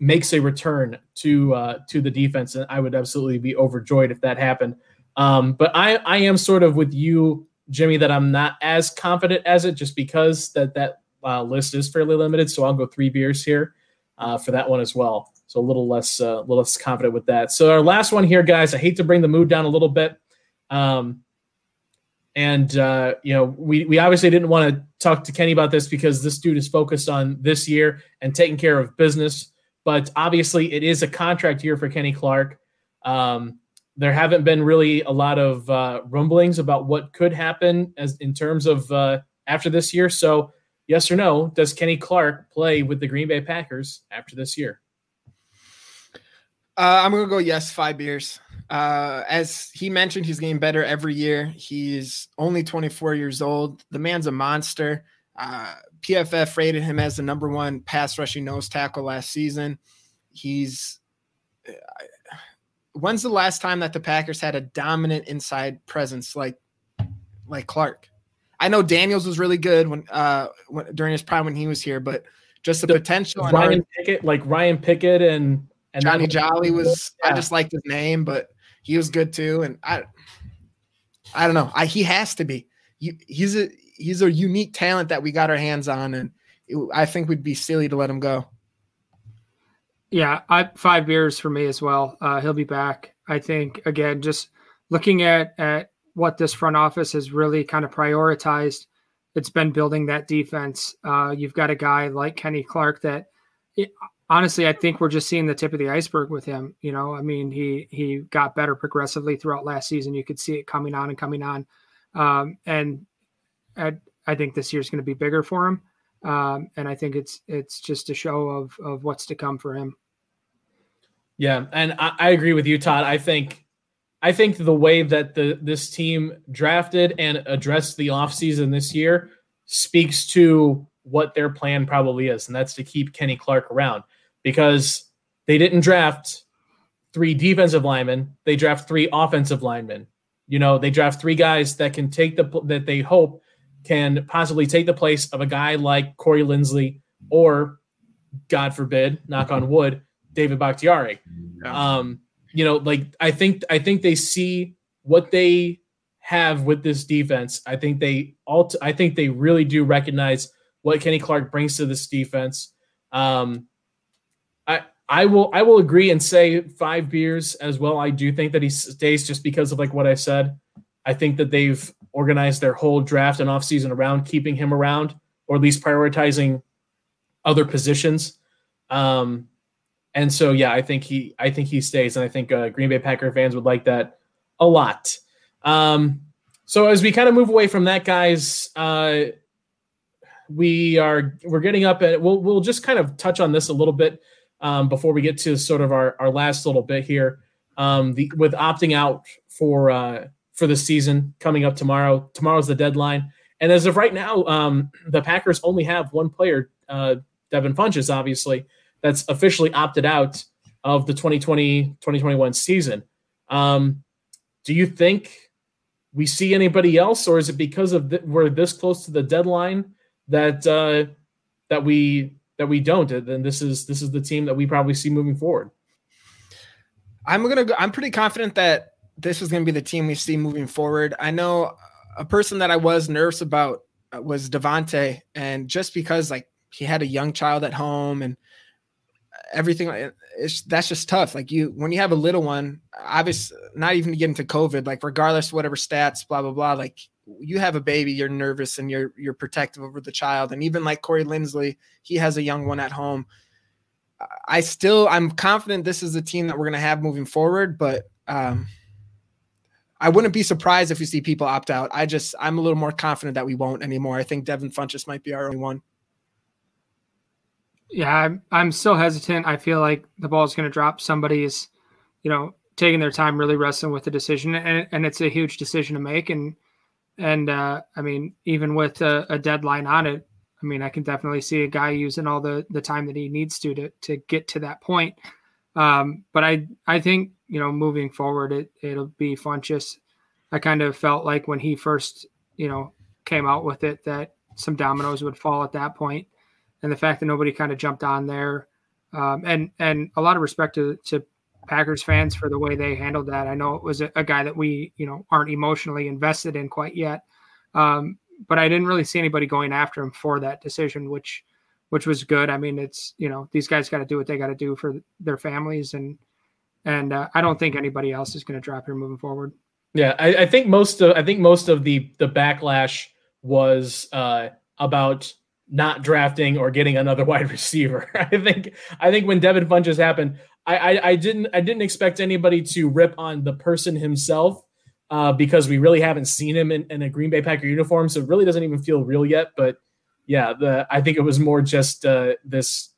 [SPEAKER 4] makes a return to uh to the defense and I would absolutely be overjoyed if that happened. Um but I I am sort of with you Jimmy that I'm not as confident as it just because that that uh, list is fairly limited so I'll go 3 beers here uh for that one as well. So a little less uh, a little less confident with that. So our last one here guys, I hate to bring the mood down a little bit. Um and uh, you know, we we obviously didn't want to talk to Kenny about this because this dude is focused on this year and taking care of business but obviously it is a contract year for Kenny Clark. Um, there haven't been really a lot of uh, rumblings about what could happen as in terms of uh, after this year. So, yes or no, does Kenny Clark play with the Green Bay Packers after this year?
[SPEAKER 5] Uh, I'm gonna go yes, five beers. Uh, as he mentioned, he's getting better every year. He's only 24 years old. The man's a monster. Uh, PFF rated him as the number one pass rushing nose tackle last season. He's uh, when's the last time that the Packers had a dominant inside presence like like Clark? I know Daniels was really good when uh when, during his prime when he was here, but just the, the potential.
[SPEAKER 4] Ryan Pickett, like Ryan Pickett and
[SPEAKER 5] and Johnny Jolly was. Yeah. I just liked his name, but he was good too. And I, I don't know. I he has to be. he's a he's a unique talent that we got our hands on, and it, I think we'd be silly to let him go.
[SPEAKER 7] Yeah, I, five beers for me as well. Uh, he'll be back. I think again, just looking at at what this front office has really kind of prioritized. It's been building that defense. Uh, you've got a guy like Kenny Clark that, it, honestly, I think we're just seeing the tip of the iceberg with him. You know, I mean, he he got better progressively throughout last season. You could see it coming on and coming on, um, and I, I think this year's going to be bigger for him. Um, and I think it's it's just a show of of what's to come for him.
[SPEAKER 4] Yeah, and I, I agree with you, Todd. I think I think the way that the this team drafted and addressed the offseason this year speaks to what their plan probably is, and that's to keep Kenny Clark around because they didn't draft three defensive linemen, they draft three offensive linemen. You know, they draft three guys that can take the that they hope can possibly take the place of a guy like Corey Linsley or, God forbid, knock on wood, David Bakhtiari. Yeah. Um, you know, like I think I think they see what they have with this defense. I think they all I think they really do recognize what Kenny Clark brings to this defense. Um, I will I will agree and say five beers as well. I do think that he stays just because of like what I said. I think that they've organized their whole draft and offseason around keeping him around, or at least prioritizing other positions. Um, and so, yeah, I think he, I think he stays, and I think uh, Green Bay Packer fans would like that a lot. Um, so as we kind of move away from that, guys, uh, we are we're getting up and we'll we'll just kind of touch on this a little bit um, before we get to sort of our our last little bit here. Um, the with opting out for uh, for the season coming up tomorrow. Tomorrow's the deadline, and as of right now, um, the Packers only have one player, uh, Devin Funchess, obviously that's officially opted out of the 2020-2021 season. Um, do you think we see anybody else, or is it because of th- we're this close to the deadline that uh, that we that we don't? Then this is this is the team that we probably see moving forward.
[SPEAKER 5] I'm gonna go. I'm pretty confident that this is gonna be the team we see moving forward. I know a person that I was nervous about uh, was Davante, and just because like he had a young child at home and everything it's that's just tough like you when you have a little one obviously not even to get into covid like regardless whatever stats blah blah blah like you have a baby you're nervous and you're you're protective over the child and even like corey linsley he has a young one at home i still i'm confident this is the team that we're going to have moving forward but um I wouldn't be surprised if we see people opt out. I just I'm a little more confident that we won't anymore. I think Devin Funchess might be our only one.
[SPEAKER 7] Yeah, I'm, I'm still hesitant. I feel like the ball is going to drop. Somebody's, you know, taking their time, really wrestling with the decision, and, and it's a huge decision to make. And and uh, I mean, even with a, a, deadline on it, I mean, I can definitely see a guy using all the the time that he needs to to to get to that point. Um, but I I think you know, moving forward, it it'll be Funchess. I kind of felt like when he first, you know, came out with it that some dominoes would fall at that point and the fact that nobody kind of jumped on there, um, and and a lot of respect to, to Packers fans for the way they handled that. I know it was a, a guy that we you know aren't emotionally invested in quite yet, um, but I didn't really see anybody going after him for that decision, which which was good. I mean, it's you know these guys got to do what they got to do for their families, and and uh, I don't think anybody else is going to drop here moving forward.
[SPEAKER 4] Yeah, I, I, think most of I think most of the the backlash was uh, about not drafting or getting another wide receiver. I think I think when Devin Funchess happened, I, I, I didn't I didn't expect anybody to rip on the person himself uh, because we really haven't seen him in, in, a Green Bay Packer uniform, so it really doesn't even feel real yet. But yeah, the I think it was more just uh, this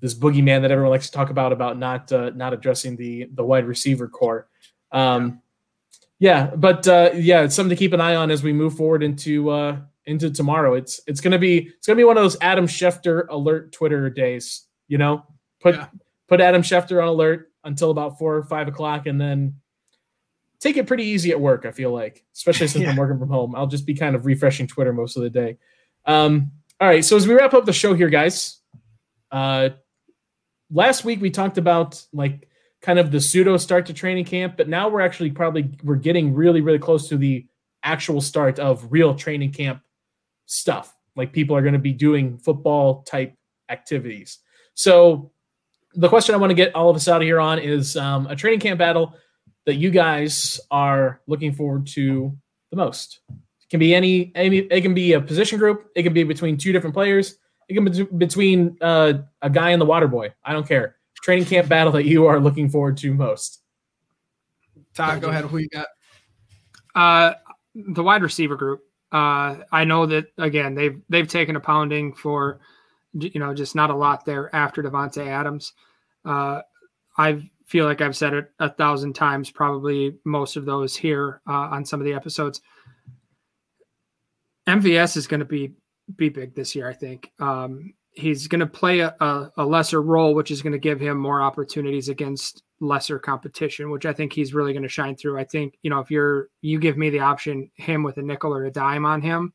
[SPEAKER 4] this boogeyman that everyone likes to talk about about not uh, not addressing the the wide receiver corps. Um, yeah. but uh, yeah, it's something to keep an eye on as we move forward into uh, into tomorrow. It's it's gonna be it's gonna be one of those Adam Schefter alert Twitter days. You know, put yeah. Put Adam Schefter on alert until about four or five o'clock, and then take it pretty easy at work. I feel like, especially since yeah. I'm working from home, I'll just be kind of refreshing Twitter most of the day. Um, all right, so as we wrap up the show here, guys, uh, last week we talked about like kind of the pseudo start to training camp, but now we're actually probably we're getting really really close to the actual start of real training camp stuff. Like people are going to be doing football type activities. So the question I want to get all of us out of here on is um, a training camp battle that you guys are looking forward to the most. It can be any, any it can be a position group. It can be between two different players. It can be between uh, a guy and the water boy. I don't care. Training camp battle that you are looking forward to most.
[SPEAKER 5] Todd, go ahead. Who you got?
[SPEAKER 7] Uh, the wide receiver group. Uh, I know that again they've they've taken a pounding for you know just not a lot there after Davante Adams. Uh, I feel like I've said it a thousand times, probably most of those here uh, on some of the episodes. MVS is going to be be big this year. I think um, he's going to play a, a, a lesser role, which is going to give him more opportunities against lesser competition, which I think he's really going to shine through. I think, you know, if you're, you give me the option, him with a nickel or a dime on him,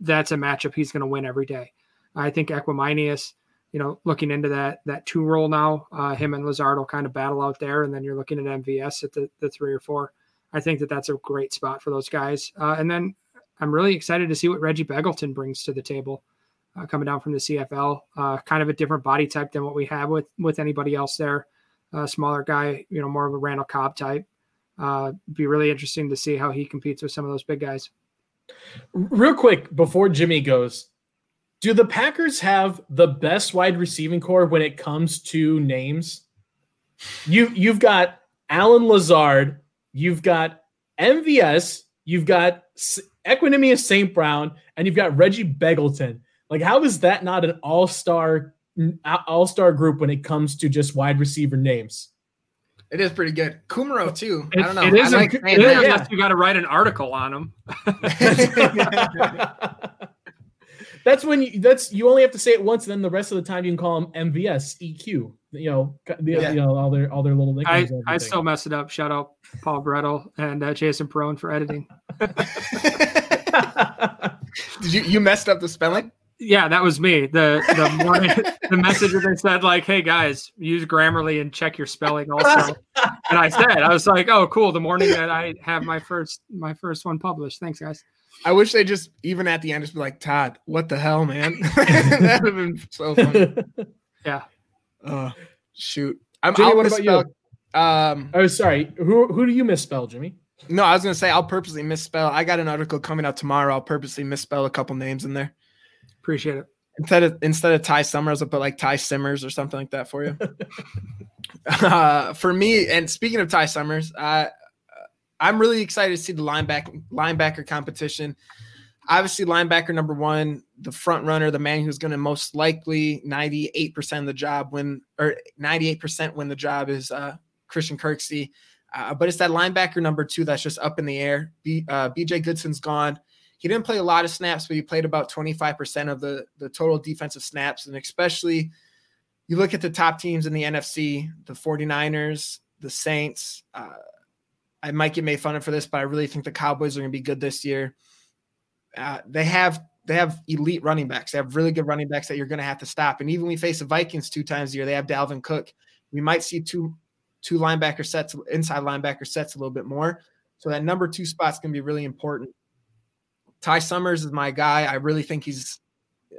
[SPEAKER 7] that's a matchup he's going to win every day. I think Equanimeous, you know, looking into that, that two role now, uh, him and Lazard will kind of battle out there. And then you're looking at MVS at the, the three or four. I think that that's a great spot for those guys. Uh, and then I'm really excited to see what Reggie Begelton brings to the table. Uh, coming down from the CFL, uh, kind of a different body type than what we have with with anybody else there smaller guy, you know, more of a Randall Cobb type. Uh, be really interesting to see how he competes with some of those big guys.
[SPEAKER 4] Real quick before Jimmy goes, do the Packers have the best wide receiving corps when it comes to names? You you've got Allen Lazard, you've got MVS, you've got Equanimeous St. Brown, and you've got Reggie Begelton. Like, how is that not an all-star all star group when it comes to just wide receiver names.
[SPEAKER 5] It is pretty good. Kumaro too. It, I don't know.
[SPEAKER 7] It is. Like it is yeah. unless you got to write an article on him.
[SPEAKER 4] that's when you. That's you only have to say it once. Then the rest of the time you can call them MVS, EQ. You know, the, yeah. you know all their all their little nicknames.
[SPEAKER 7] I, I still mess it up. Shout out Paul Brettel and uh, Jason Perone for editing.
[SPEAKER 5] Did you you messed up the spelling?
[SPEAKER 7] Yeah, that was me. The the morning the message that they said like, "Hey guys, use Grammarly and check your spelling also." and I said, I was like, "Oh, cool." The morning that I have my first my first one published. Thanks, guys.
[SPEAKER 5] I wish they just even at the end just be like, "Todd, what the hell, man?" that would have been so funny.
[SPEAKER 7] Yeah.
[SPEAKER 5] Uh, shoot. I'm.
[SPEAKER 4] Jimmy, what about you? Um. Oh, sorry. Who who do you misspell, Jimmy?
[SPEAKER 5] No, I was gonna say I'll purposely misspell. I got an article coming out tomorrow. I'll purposely misspell a couple names in there.
[SPEAKER 7] Appreciate it.
[SPEAKER 5] Instead of instead of Ty Summers, I'll put like Ty Simmers or something like that for you. uh, for me, and speaking of Ty Summers, uh, I'm really excited to see the linebacker linebacker competition. Obviously, linebacker number one, the front runner, the man who's going to most likely 98% of the job win or 98% win the job is uh, Christian Kirksey. Uh, but it's that linebacker number two that's just up in the air. B, uh, BJ Goodson's gone. He didn't play a lot of snaps, but he played about 25% of the, the total defensive snaps. And especially, you look at the top teams in the NFC, the 49ers, the Saints. I might get made fun of for this, but I really think the Cowboys are going to be good this year. Uh, they have they have elite running backs. They have really good running backs that you're going to have to stop. And even we face the Vikings two times a year, they have Dalvin Cook. We might see two two linebacker sets, inside linebacker sets a little bit more. So that number two spot's going to be really important. Ty Summers is my guy. I really think he's.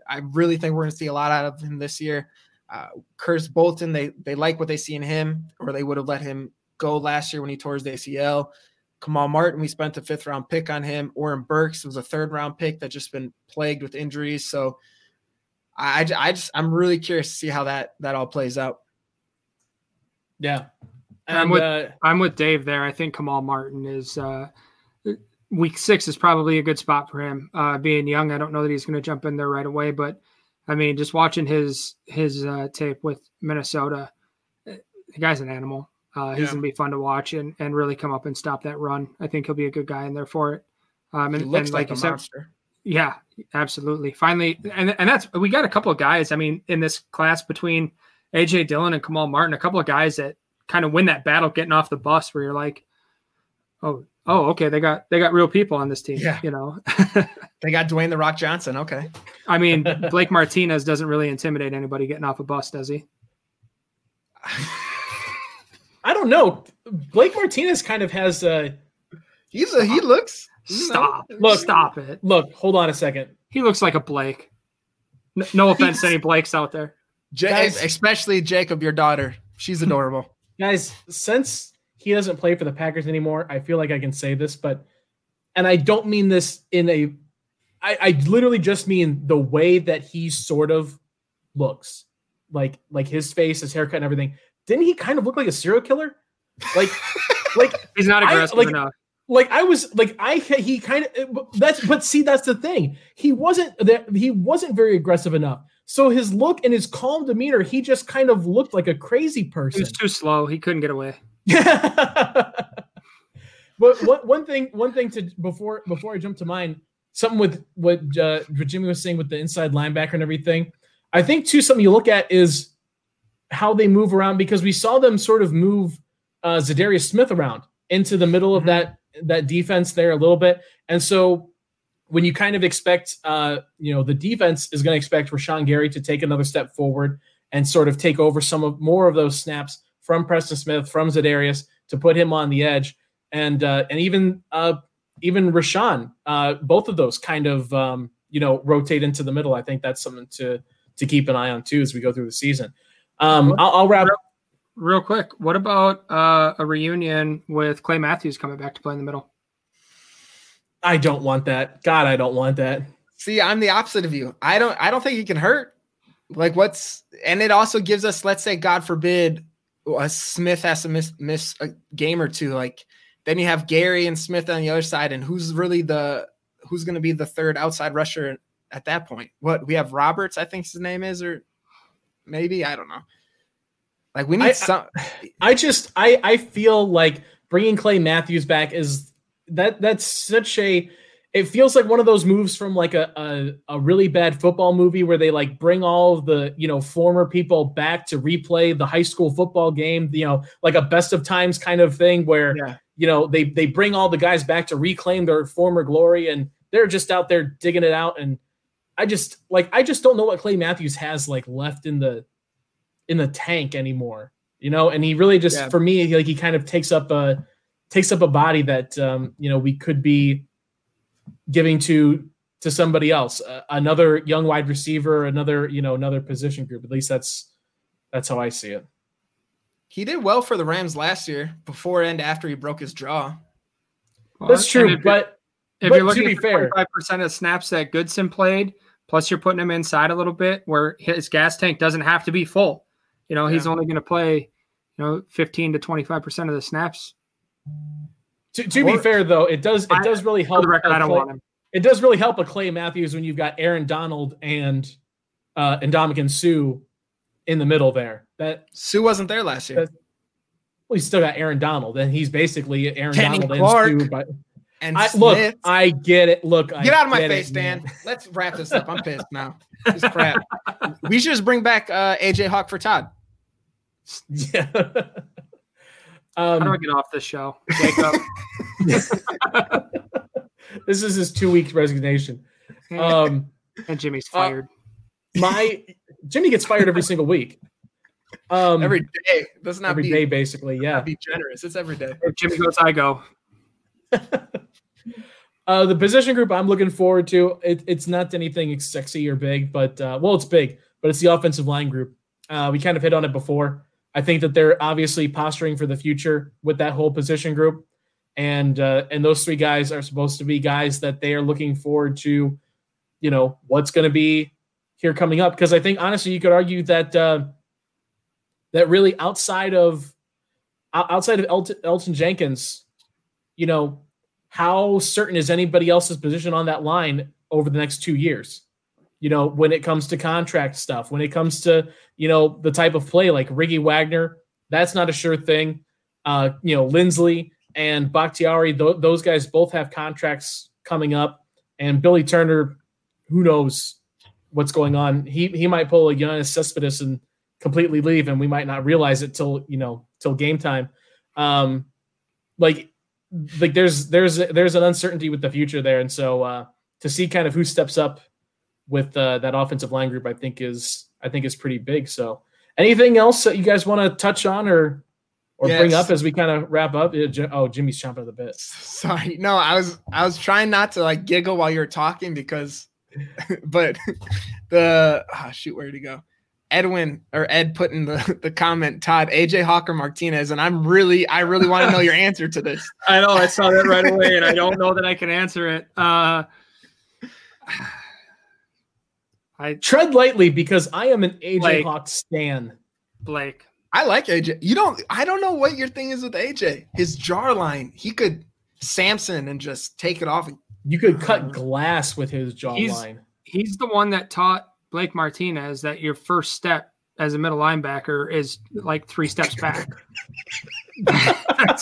[SPEAKER 5] I really think we're going to see a lot out of him this year. Uh, Curtis Bolton, they they like what they see in him, or they would have let him go last year when he tore his ACL. Kamal Martin, we spent a fifth round pick on him. Oren Burks was a third round pick that just been plagued with injuries. So I, I just I'm really curious to see how that that all plays out.
[SPEAKER 4] Yeah.
[SPEAKER 7] And I'm with uh, I'm with Dave there. I think Kamal Martin is uh, week six is probably a good spot for him. Uh, being young, I don't know that he's going to jump in there right away, but I mean, just watching his his uh, tape with Minnesota, eh, the guy's an animal. Uh, he's yeah. gonna be fun to watch and and really come up and stop that run. I think he'll be a good guy in there for it. Um, and,
[SPEAKER 5] looks
[SPEAKER 7] and
[SPEAKER 5] like,
[SPEAKER 7] like
[SPEAKER 5] a monster.
[SPEAKER 7] Yeah, absolutely. Finally, and and that's we got a couple of guys. I mean, in this class between AJ Dillon and Kamal Martin, a couple of guys that kind of win that battle getting off the bus where you're like, oh, oh, okay, they got they got real people on this team.
[SPEAKER 5] Yeah.
[SPEAKER 7] You know.
[SPEAKER 5] they got Dwayne the Rock Johnson. Okay.
[SPEAKER 7] I mean, Blake Martinez doesn't really intimidate anybody getting off a bus, does he?
[SPEAKER 4] I don't know. Blake Martinez kind of has a
[SPEAKER 5] he's a he looks
[SPEAKER 7] Stop.
[SPEAKER 4] No. Look,
[SPEAKER 7] stop it.
[SPEAKER 4] Look, hold on a second.
[SPEAKER 7] He looks like a Blake. No, no offense to any Blakes out there.
[SPEAKER 5] J- guys, especially Jacob, your daughter. She's adorable.
[SPEAKER 4] Guys, since he doesn't play for the Packers anymore, I feel like I can say this, but and I don't mean this in a I, I literally just mean the way that he sort of looks. Like like his face, his haircut, and everything. Didn't he kind of look like a serial killer? Like like
[SPEAKER 7] he's not aggressive
[SPEAKER 4] I, like,
[SPEAKER 7] enough.
[SPEAKER 4] like I was like I he kind of that's but see that's the thing. He wasn't that he wasn't very aggressive enough. So his look and his calm demeanor he just kind of looked like a crazy person
[SPEAKER 7] he was too slow. He couldn't get away.
[SPEAKER 4] But one, one thing one thing to before before I jump to mine something with what uh, what Jimmy was saying with the inside linebacker and everything I think too something you look at is how they move around because we saw them sort of move uh, Za'Darius Smith around into the middle of mm-hmm. that that defense there a little bit. And so when you kind of expect, uh, you know, the defense is going to expect Rashan Gary to take another step forward and sort of take over some of more of those snaps from Preston Smith, from Za'Darius to put him on the edge, and uh, and even uh, even Rashan, uh, both of those kind of um, you know rotate into the middle. I think that's something to to keep an eye on too as we go through the season. Um, I'll, I'll wrap
[SPEAKER 7] real quick, what about uh, a reunion with Clay Matthews coming back to play in the middle?
[SPEAKER 4] I don't want that. God, I don't want that.
[SPEAKER 5] See, I'm the opposite of you. I don't. I don't think he can hurt. Like what's and it also gives us, let's say, God forbid, a Smith has to miss miss a game or two. Like then you have Gary and Smith on the other side, and who's really the who's going to be the third outside rusher at that point? What we have Roberts, I think his name is, or maybe I don't know. Like we need I, some.
[SPEAKER 4] I just I I feel like bringing Clay Matthews back is that that's such a. It feels like one of those moves from like a, a, a really bad football movie where they like bring all the you know former people back to replay the high school football game. You know, like a best of times kind of thing where yeah. you know they they bring all the guys back to reclaim their former glory and they're just out there digging it out and I just like I just don't know what Clay Matthews has like left in the in the tank anymore, you know. And he really just, yeah. for me, like he kind of takes up a takes up a body that um, you know we could be giving to to somebody else, uh, another young wide receiver, another you know another position group. At least that's that's how I see it.
[SPEAKER 5] He did well for the Rams last year, before and after he broke his jaw.
[SPEAKER 4] Well, that's true, but
[SPEAKER 7] if
[SPEAKER 4] but
[SPEAKER 7] you're looking
[SPEAKER 4] to be
[SPEAKER 7] at
[SPEAKER 4] fair,
[SPEAKER 7] five percent of snaps that Goodson played, plus you're putting him inside a little bit, where his gas tank doesn't have to be full. You know, yeah. he's only going to play, you know, 15 to 25% of the snaps.
[SPEAKER 4] To, to be fair though, it does it does really help.
[SPEAKER 7] Record, I don't
[SPEAKER 4] Clay,
[SPEAKER 7] want him.
[SPEAKER 4] It does really help a Clay Matthews when you've got Aaron Donald and uh and Ndamukong Suh in the middle there. That
[SPEAKER 5] Suh wasn't there last year. That,
[SPEAKER 4] well, he's still got Aaron Donald, and he's basically Aaron
[SPEAKER 5] Kenny
[SPEAKER 4] Donald
[SPEAKER 5] Clark.
[SPEAKER 4] and Suh. But
[SPEAKER 5] and
[SPEAKER 4] I, look, I get it. Look,
[SPEAKER 5] get
[SPEAKER 4] I
[SPEAKER 5] out of my face,
[SPEAKER 4] it,
[SPEAKER 5] Dan. Let's wrap this up. I'm pissed now. This crap. we should just bring back uh, AJ Hawk for Todd.
[SPEAKER 4] Yeah.
[SPEAKER 7] um, How do I get off this show? Jacob.
[SPEAKER 4] this is his two week resignation. Um,
[SPEAKER 7] and Jimmy's
[SPEAKER 4] uh,
[SPEAKER 7] fired.
[SPEAKER 4] my Jimmy gets fired every single week. Um,
[SPEAKER 5] every day. Does not
[SPEAKER 4] every
[SPEAKER 5] be,
[SPEAKER 4] day, basically. Yeah.
[SPEAKER 5] Be generous. It's every day.
[SPEAKER 7] If Jimmy goes, I go.
[SPEAKER 4] uh, the position group I'm looking forward to. It, it's not anything sexy or big, but uh, well, it's big, but it's the offensive line group. Uh, we kind of hit on it before. I think that they're obviously posturing for the future with that whole position group, and uh, and those three guys are supposed to be guys that they are looking forward to. You know what's going to be here coming up because I think honestly you could argue that uh, that really outside of outside of Elton, Elgton Jenkins, you know, how certain is anybody else's position on that line over the next two years? You know, when it comes to contract stuff, when it comes to you know the type of play like Ricky Wagner, that's not a sure thing. Uh, you know, Linsley and Bakhtiari, th- those guys both have contracts coming up, and Billy Turner, who knows what's going on? He he might pull a Yoenis Cespedes and completely leave, and we might not realize it till you know till game time. Um, like like there's there's there's an uncertainty with the future there, and so uh, to see kind of who steps up with uh, that offensive line group, I think is I think is pretty big. So anything else that you guys want to touch on or or yes. bring up as we kind of wrap up? Oh, Jimmy's chomping at the bit.
[SPEAKER 5] Sorry, no, I was I was trying not to like giggle while you were talking because, but the oh, shoot, where he go? Edwin or Ed put in the, the comment, Todd, AJ Hawker Martinez, and I'm really, I really want to know your answer to this.
[SPEAKER 7] I know I saw that right away, and I don't know that I can answer it. Uh,
[SPEAKER 4] I tread lightly because I am an AJ Blake, Hawk stan.
[SPEAKER 7] Blake,
[SPEAKER 5] I like AJ. You don't, I don't know what your thing is with AJ. His jar line, he could Samson and just take it off.
[SPEAKER 4] You could cut glass with his jaw
[SPEAKER 7] he's,
[SPEAKER 4] line.
[SPEAKER 7] He's the one that taught Blake Martinez that your first step as a middle linebacker is like three steps back.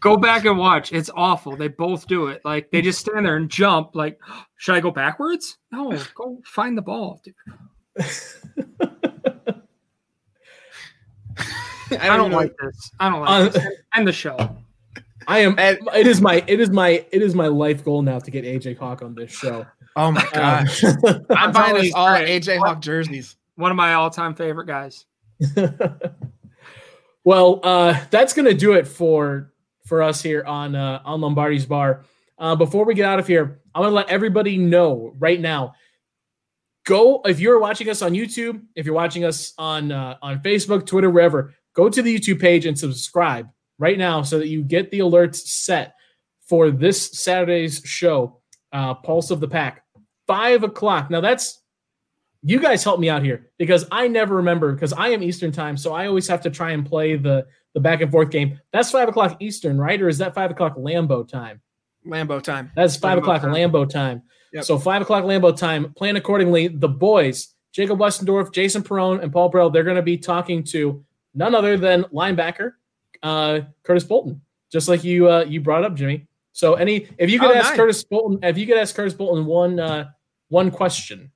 [SPEAKER 7] go back and watch. It's awful. They both do it. Like they just stand there and jump. Like, should I go backwards? No, go find the ball. Dude. I don't, like this. I don't like uh, this. End the show.
[SPEAKER 4] I am. It is my. It is my. It is my life goal now to get AJ Hawk on this show.
[SPEAKER 5] Oh my gosh! I'm buying us all AJ Hawk jerseys.
[SPEAKER 7] One of my all-time favorite guys.
[SPEAKER 4] well, uh, that's gonna do it for for us here on uh, on Lombardi's Bar. Uh, before we get out of here, I want to let everybody know right now. Go if you're watching us on YouTube, if you're watching us on uh, on Facebook, Twitter, wherever. Go to the YouTube page and subscribe right now so that you get the alerts set for this Saturday's show, uh, Pulse of the Pack, five o'clock. Now that's you guys help me out here because I never remember because I am Eastern time, so I always have to try and play the the back and forth game. That's five o'clock Eastern, right? Or is that five o'clock Lambeau time?
[SPEAKER 5] Lambeau time.
[SPEAKER 4] That's five Lambeau o'clock time. Lambeau time. Yep. So five o'clock Lambeau time. Plan accordingly. The boys, Jacob Westendorf, Jason Perone, and Paul Burrell, they're going to be talking to none other than linebacker uh, Curtis Bolton, just like you uh, you brought up, Jimmy. So any if you could oh, ask nice. Curtis Bolton, if you could ask Curtis Bolton one uh, one question,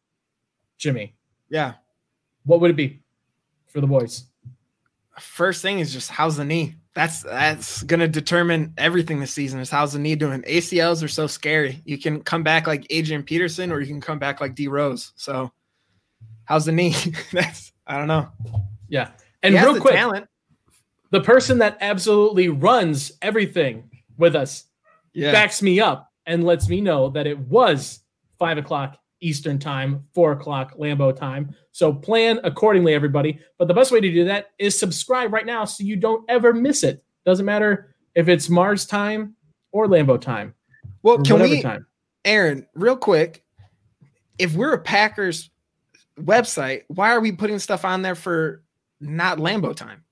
[SPEAKER 4] Jimmy.
[SPEAKER 5] Yeah.
[SPEAKER 4] What would it be for the boys?
[SPEAKER 5] First thing is just how's the knee? That's that's gonna determine everything this season. Is how's the knee doing? ACLs are so scary. You can come back like Adrian Peterson, or you can come back like D Rose. So, how's the knee? that's I don't know.
[SPEAKER 4] Yeah, and real quick, talent. the person that absolutely runs everything with us yeah. backs me up and lets me know that it was five o'clock Eastern time, four o'clock Lambeau time. So plan accordingly, everybody. But the best way to do that is subscribe right now so you don't ever miss it. Doesn't matter if it's Mars time or Lambeau time.
[SPEAKER 5] Well, can we, time. Aaron, real quick, if we're a Packers website, why are we putting stuff on there for not Lambeau time?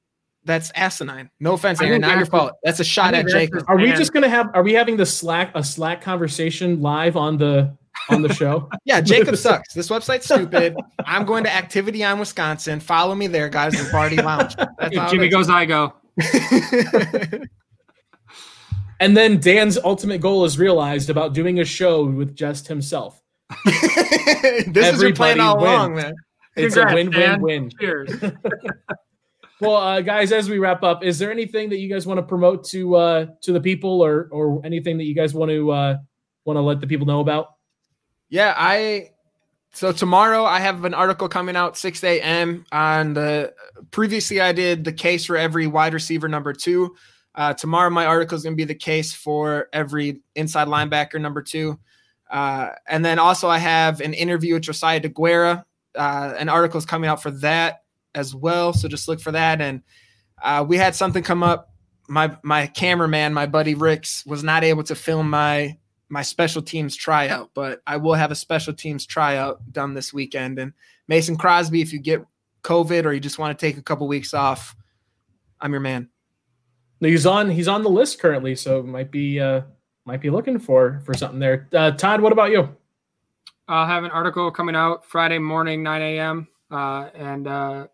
[SPEAKER 5] That's asinine. No offense, Aaron. Not your fault. That's a shot at Jacob.
[SPEAKER 4] Are we just gonna have? Are we having the Slack a Slack conversation live on the on the show?
[SPEAKER 5] yeah, Jacob sucks. This website's stupid. I'm going to Activity on Wisconsin. Follow me there, guys. The Party Lounge.
[SPEAKER 7] If Jimmy goes, I go.
[SPEAKER 4] and then Dan's ultimate goal is realized about doing a show with just himself.
[SPEAKER 5] this Everybody is your plan all wins. along, man.
[SPEAKER 4] It's Congrats, a win-win-win. Cheers. well, uh, guys, as we wrap up, is there anything that you guys want to promote to uh, to the people, or or anything that you guys want to uh, want to let the people know about?
[SPEAKER 5] Yeah, I. So tomorrow I have an article coming out 6 a.m. on the. Previously, I did the case for every wide receiver number two. Uh, tomorrow, my article is going to be the case for every inside linebacker number two. Uh, and then also, I have an interview with Josiah DeGuara. Uh, an article is coming out for that as well. So just look for that. And uh, we had something come up. My my cameraman, my buddy Ricks, was not able to film my my special teams tryout, but I will have a special teams tryout done this weekend. And Mason Crosby, if you get COVID or you just want to take a couple weeks off, I'm your man.
[SPEAKER 4] He's on he's on the list currently, so might be uh might be looking for for something there. Uh, Todd, what about you?
[SPEAKER 7] I'll have an article coming out Friday morning, 9 a.m. Uh, and uh,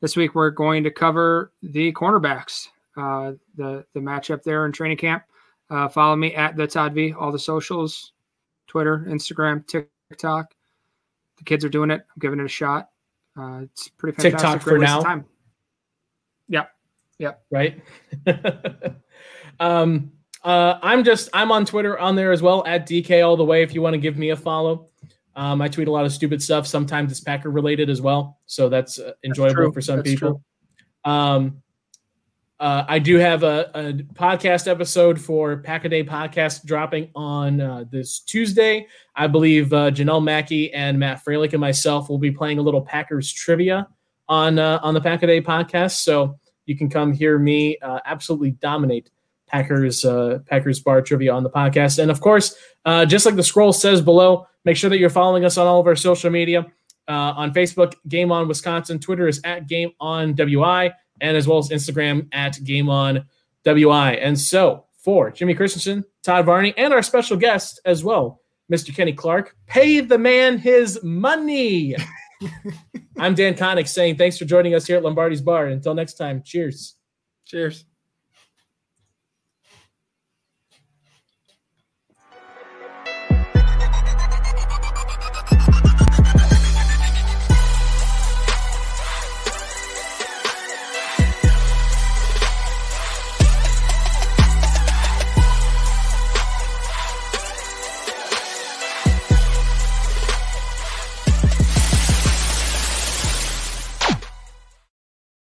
[SPEAKER 7] this week we're going to cover the cornerbacks, uh, the the matchup there in training camp. Uh, follow me at the Todd V, all the socials, Twitter, Instagram, TikTok. The kids are doing it. I'm giving it a shot. Uh, it's pretty fantastic.
[SPEAKER 4] TikTok
[SPEAKER 7] Great
[SPEAKER 4] for now?
[SPEAKER 7] Time. Yeah.
[SPEAKER 4] right? um, uh, I'm just I'm on Twitter on there as well at DK all the way. If you want to give me a follow, um, I tweet a lot of stupid stuff. Sometimes it's Packer related as well, so that's uh, enjoyable
[SPEAKER 7] true.
[SPEAKER 4] for some
[SPEAKER 7] That's
[SPEAKER 4] people. Um, uh, I do have a, a podcast episode for Pack a Day podcast dropping on uh, this Tuesday. I believe uh, Janelle Mackey and Matt Freilich and myself will be playing a little Packers trivia on uh, on the Pack a Day podcast. So you can come hear me uh, absolutely dominate Packers uh, Packers bar trivia on the podcast. And of course, just like the scroll says below, make sure that you're following us on all of our social media. On Facebook, Game On Wisconsin. Twitter is at Game On WI, and as well as Instagram at Game On WI. And so for Jimmy Christensen, Todd Varney, and our special guest as well, Mr. Kenny Clark, pay the man his money. I'm Dan Connick saying thanks for joining us here at Lombardi's Bar. Until next time, cheers.
[SPEAKER 5] Cheers.